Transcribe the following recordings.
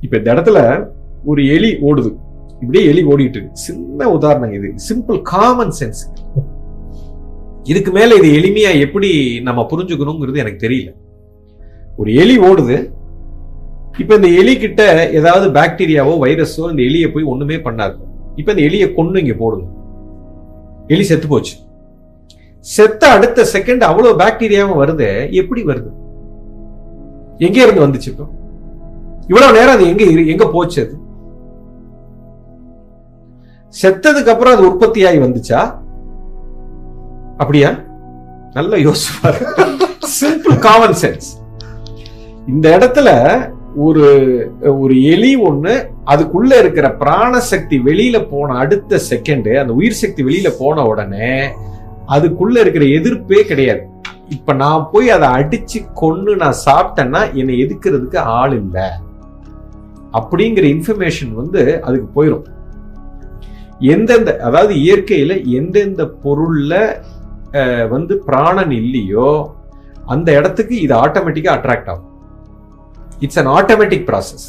இப்ப இந்த இடத்துல ஒரு எலி ஓடுது. இப்படியே எலி ஓடிட்டு இருக்கு. சின்ன உதாரணம் இது. சிம்பிள் காமன் சென்ஸ் இதுக்கு மேல இது எளிமையா எப்படி நம்ம புரிஞ்சுக்கணுங்கிறது எனக்கு தெரியல. ஒரு எலி ஓடுது. இப்ப இந்த எலி கிட்ட ஏதாவது பாக்டீரியாவோ வைரஸோ இந்த எலியை போய் ஒண்ணுமே பண்ணாது. இப்ப இந்த எலியை கொண்டு இங்க போடுங்க. எலி செத்து போச்சு. செத்த அடுத்த செகண்ட் அவ்வளவு பாக்டீரியாவும் வருது. எப்படி வருது? எங்க இருந்து வந்துச்சு இப்போ? இவ்வளவு நேரம் அது எங்க எங்க போச்சு அது? செத்ததுக்கு அப்புறம் அது உற்பத்தியாகி வந்துச்சா? அப்படியா? நல்ல யோசிப்பாரு சிம்பிள் காமன் சென்ஸ் இந்த இடத்துல ஒரு ஒரு எலி ஒண்ணு அதுக்குள்ள இருக்கிற பிராணசக்தி வெளியில போன அடுத்த செகண்ட் அந்த உயிர் சக்தி வெளியில போன உடனே அதுக்குள்ள இருக்கிற எதிர்ப்பே கிடையாது. இப்ப நான் போய் அதை அடிச்சு கொன்னு நான் சாப்பிட்டேன்னா என்னை எதிர்க்கிறதுக்கு ஆள் இல்லை. அப்படிங்கிற இன்ஃபர்மேஷன் வந்து அதுக்கு போயிடும் எந்தெந்த அதாவது இயற்கையில் எந்தெந்த பொருளில் வந்து பிராணன் இல்லையோ அந்த இடத்துக்கு இது ஆட்டோமேட்டிக்காக அட்ராக்ட் ஆகும். இட்ஸ் அன் ஆட்டோமேட்டிக் ப்ராசஸ்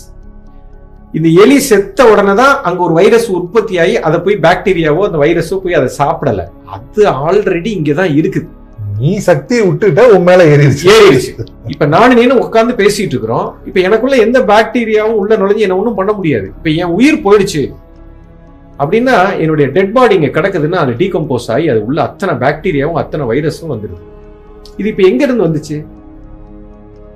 இந்த எலி செத்த உடனே தான் அங்கே ஒரு வைரஸ் உற்பத்தி ஆகி அதை போய் பாக்டீரியாவோ அந்த வைரஸோ போய் அதை சாப்பிடல. அது ஆல்ரெடி இங்கே தான் இருக்குது. நீ சக்தியை விட்டுட்ட உன் மேல ஏறிடுச்சு. ஏறிடுச்சு. இப்ப நானும் நீனும் உட்கார்ந்து பேசிட்டு இருக்கிறோம். இப்ப எனக்குள்ள எந்த பாக்டீரியாவும் உள்ள நுழைஞ்சு என்ன ஒண்ணும் பண்ண முடியாது. இப்ப என் உயிர் போயிடுச்சு. அப்படின்னா என்னுடைய டெட் பாடி இங்க கிடக்குதுன்னா அது டீகம்போஸ் ஆகி அது உள்ள அத்தனை பாக்டீரியாவும் அத்தனை வைரஸும் வந்துடுது இது இப்ப எங்க இருந்து வந்துச்சு?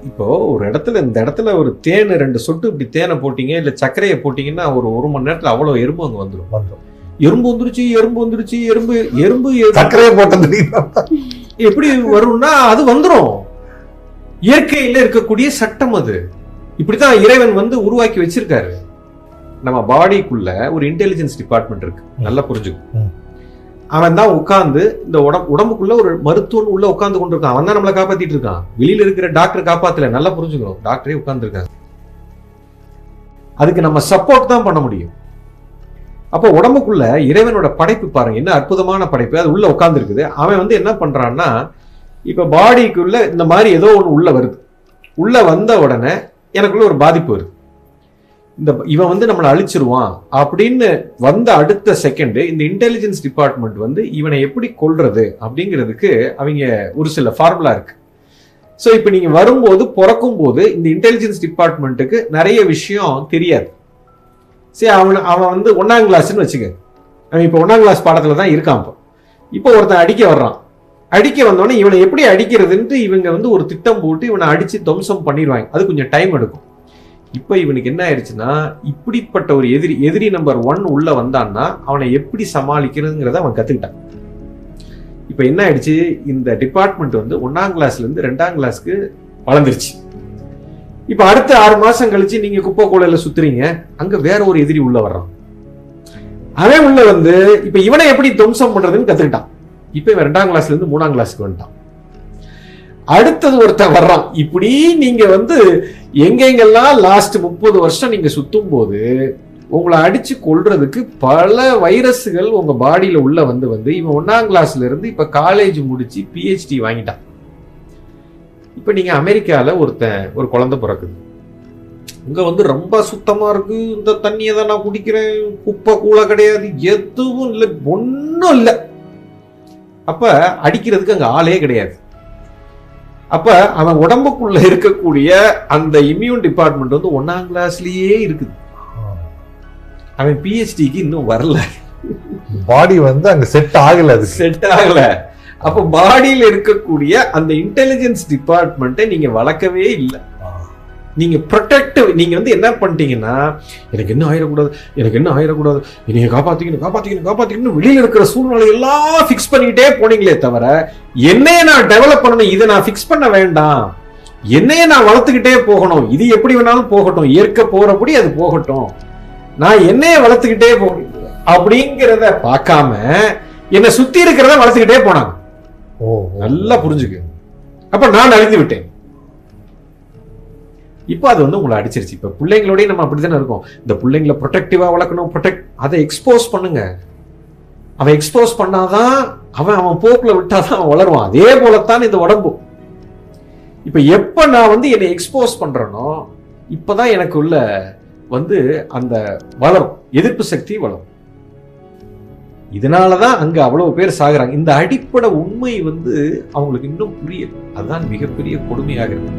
இப்போ ஒரு இடத்துல இந்த இடத்துல ஒரு தேன் ரெண்டு சொட்டு இப்படி தேனை போட்டீங்க இல்ல சர்க்கரையை போட்டீங்கன்னா ஒரு ஒரு மணி நேரத்துல அவ்வளவு எறும்பு அங்க வந்துடும் வந்துரும். எறும்பு வந்துருச்சு எறும்பு வந்துருச்சு எறும்பு எறும்பு சர்க்கரையை போட்டது. எப்படி வரும்னா அது வந்துரும். இயற்கையில இருக்கக்கூடிய சட்டம் அது. இப்படித்தான் இறைவன் வந்து உருவாக்கி வச்சிருக்காரு. நம்ம பாடிக்குள்ள ஒரு இன்டெலிஜென்ஸ் டிபார்ட்மெண்ட் இருக்கு. நல்லா புரிஞ்சுக்கும். அவன் தான் உட்கார்ந்து இந்த உடம்பு உடம்புக்குள்ள ஒரு மருத்துவன் உள்ள உட்கார்ந்து கொண்டு இருக்கான் அவன் தான் நம்மளை காப்பாத்திட்டு இருக்கான். வெளியில இருக்கிற டாக்டர் காப்பாத்தல. நல்லா புரிஞ்சுக்கணும். டாக்டரே உட்கார்ந்து இருக்காங்க அதுக்கு நம்ம சப்போர்ட் தான் பண்ண முடியும். அப்போ உடம்புக்குள்ள இறைவனோட படைப்பு பாருங்க. என்ன அற்புதமான படைப்பு. அது உள்ள உட்காந்துருக்குது அவன் வந்து என்ன பண்றான்னா இப்போ பாடிக்குள்ள இந்த மாதிரி ஏதோ ஒன்று உள்ள வருது. உள்ள வந்த உடனே எனக்குள்ள ஒரு பாதிப்பு வருது. இந்த இவன் வந்து நம்மளை அழிச்சிருவான் அப்படின்னு வந்த அடுத்த செகண்டு இந்த இன்டெலிஜென்ஸ் டிபார்ட்மெண்ட் வந்து இவனை எப்படி கொள்றது அப்படிங்கிறதுக்கு அவங்க ஒரு சில ஃபார்முலா இருக்கு. ஸோ இப்போ நீங்க வரும்போது பிறக்கும் போது இந்த இன்டெலிஜென்ஸ் டிபார்ட்மெண்ட்டுக்கு நிறைய விஷயம் தெரியாது. சரி அவன் அவன் வந்து ஒன்றாம் கிளாஸ்னு வச்சுக்க. அவன் இப்போ ஒன்றாம் கிளாஸ் பாடத்தில் தான் இருக்கான் இப்போ. இப்போ ஒருத்தன் அடிக்க வர்றான். அடிக்க வந்தோடனே இவனை எப்படி அடிக்கிறதுன்ட்டு இவங்க வந்து ஒரு திட்டம் போட்டு இவனை அடித்து துவம்சம் பண்ணிடுவாங்க. அது கொஞ்சம் டைம் எடுக்கும். இப்போ இவனுக்கு என்ன ஆயிடுச்சுன்னா இப்படிப்பட்ட ஒரு எதிரி எதிரி நம்பர் ஒன் உள்ளே வந்தான்னா அவனை எப்படி சமாளிக்கிறதுங்கிறத அவன் கற்றுக்கிட்டான் இப்போ என்ன ஆயிடுச்சு? இந்த டிபார்ட்மெண்ட் வந்து ஒன்றாம் கிளாஸ்லேருந்து ரெண்டாம் கிளாஸ்க்கு வளர்ந்துருச்சு. இப்போ அடுத்த ஆறு மாசம் கழிச்சு நீங்க குப்பை கூடையில சுத்துறீங்க. அங்க வேற ஒரு எதிரி உள்ள வர்றான். அவன் உள்ள வந்து இப்ப இவனை எப்படி துவம்சம் பண்றதுன்னு கத்துக்கிட்டான். இப்ப இவன் ரெண்டாம் கிளாஸ்ல இருந்து மூணாம் கிளாஸ்க்கு வந்துட்டான். அடுத்தது ஒருத்தன் வர்றான். இப்படி நீங்க வந்து எங்கெங்கெல்லாம் லாஸ்ட் முப்பது வருஷம் நீங்க சுத்தும் போது உங்களை அடிச்சு கொல்றதுக்கு பல வைரஸுகள் உங்க பாடியில உள்ள வந்து வந்து இவன் ஒன்னாம் கிளாஸ்ல இருந்து இப்ப காலேஜ் முடிச்சு பிஹெச்டி வாங்கிட்டான். இப்ப நீங்க அமெரிக்கால ஒருத்தன் ஒரு குழந்தை பிறக்குது. இங்க வந்து ரொம்ப சுத்தமா இருக்கு. இந்த தண்ணியை தான் நான் குடிக்கிறேன். குப்பை கூழ கிடையாது. எதுவும் இல்லை. ஒன்றும் இல்லை. அப்ப அடிக்கிறதுக்கு அங்க ஆளே கிடையாது. அப்ப அவன் உடம்புக்குள்ள இருக்கக்கூடிய அந்த இம்யூன் டிபார்ட்மெண்ட் வந்து ஒன்னாம் கிளாஸ்லயே இருக்குது. அவன் பிஹெச்டிக்கு இன்னும் வரல. பாடி வந்து அங்க செட் ஆகல அது செட் ஆகல. அப்ப பாடியில் இருக்கக்கூடிய அந்த இன்டெலிஜென்ஸ் டிபார்ட்மெண்ட்டை நீங்க வளர்க்கவே இல்லை. நீங்க ப்ரொடெக்டிவ் நீங்க வந்து என்ன பண்ணிட்டீங்கன்னா எனக்கு என்ன ஆயிடக்கூடாது எனக்கு என்ன ஆயிடக்கூடாது நீங்க காப்பாத்திக்கணும் காப்பாத்திக்கணும் காப்பாத்திக்கணும் வெளியில இருக்கிற சூழ்நிலை எல்லாம் ஃபிக்ஸ் பண்ணிக்கிட்டே போனீங்களே தவிர என்னைய நான் டெவலப் பண்ணணும் இதை நான் ஃபிக்ஸ் பண்ண வேண்டாம். என்னைய நான் வளர்த்துக்கிட்டே போகணும் இது எப்படி வேணாலும் போகட்டும் ஏற்க போறபடி அது போகட்டும். நான் என்னைய வளர்த்துக்கிட்டே போகணும் அப்படிங்கிறத பார்க்காம என்னை சுத்தி இருக்கிறத வளர்த்துக்கிட்டே போனாங்க. நல்லா புரிஞ்சுக்கு. அப்ப நான் அழிந்து விட்டேன். இப்போ அது வந்து உங்களை அடிச்சிருச்சு. இப்போ பிள்ளைங்களோடய நம்ம அப்படித்தானே இருக்கோம். இந்த பிள்ளைங்களை ப்ரொடெக்டிவாக வளர்க்கணும் ப்ரொடெக்ட் அதை எக்ஸ்போஸ் பண்ணுங்க. அவன் எக்ஸ்போஸ் பண்ணாதான் அவன் அவன் போக்கில் விட்டாதான் அவன் வளருவான். அதே போலத்தான் இந்த உடம்பு. இப்போ எப்போ நான் வந்து என்னை எக்ஸ்போஸ் பண்ணுறேனோ இப்போ தான் எனக்கு உள்ள வந்து அந்த வளரும். எதிர்ப்பு சக்தி வளரும். இதனால தான் அங்கே அவ்வளவு பேர் சாகுறாங்க. இந்த அடிப்படை உண்மை வந்து அவங்களுக்கு இன்னும் புரியல. அதுதான் மிகப்பெரிய கொடுமையாக இருக்கு.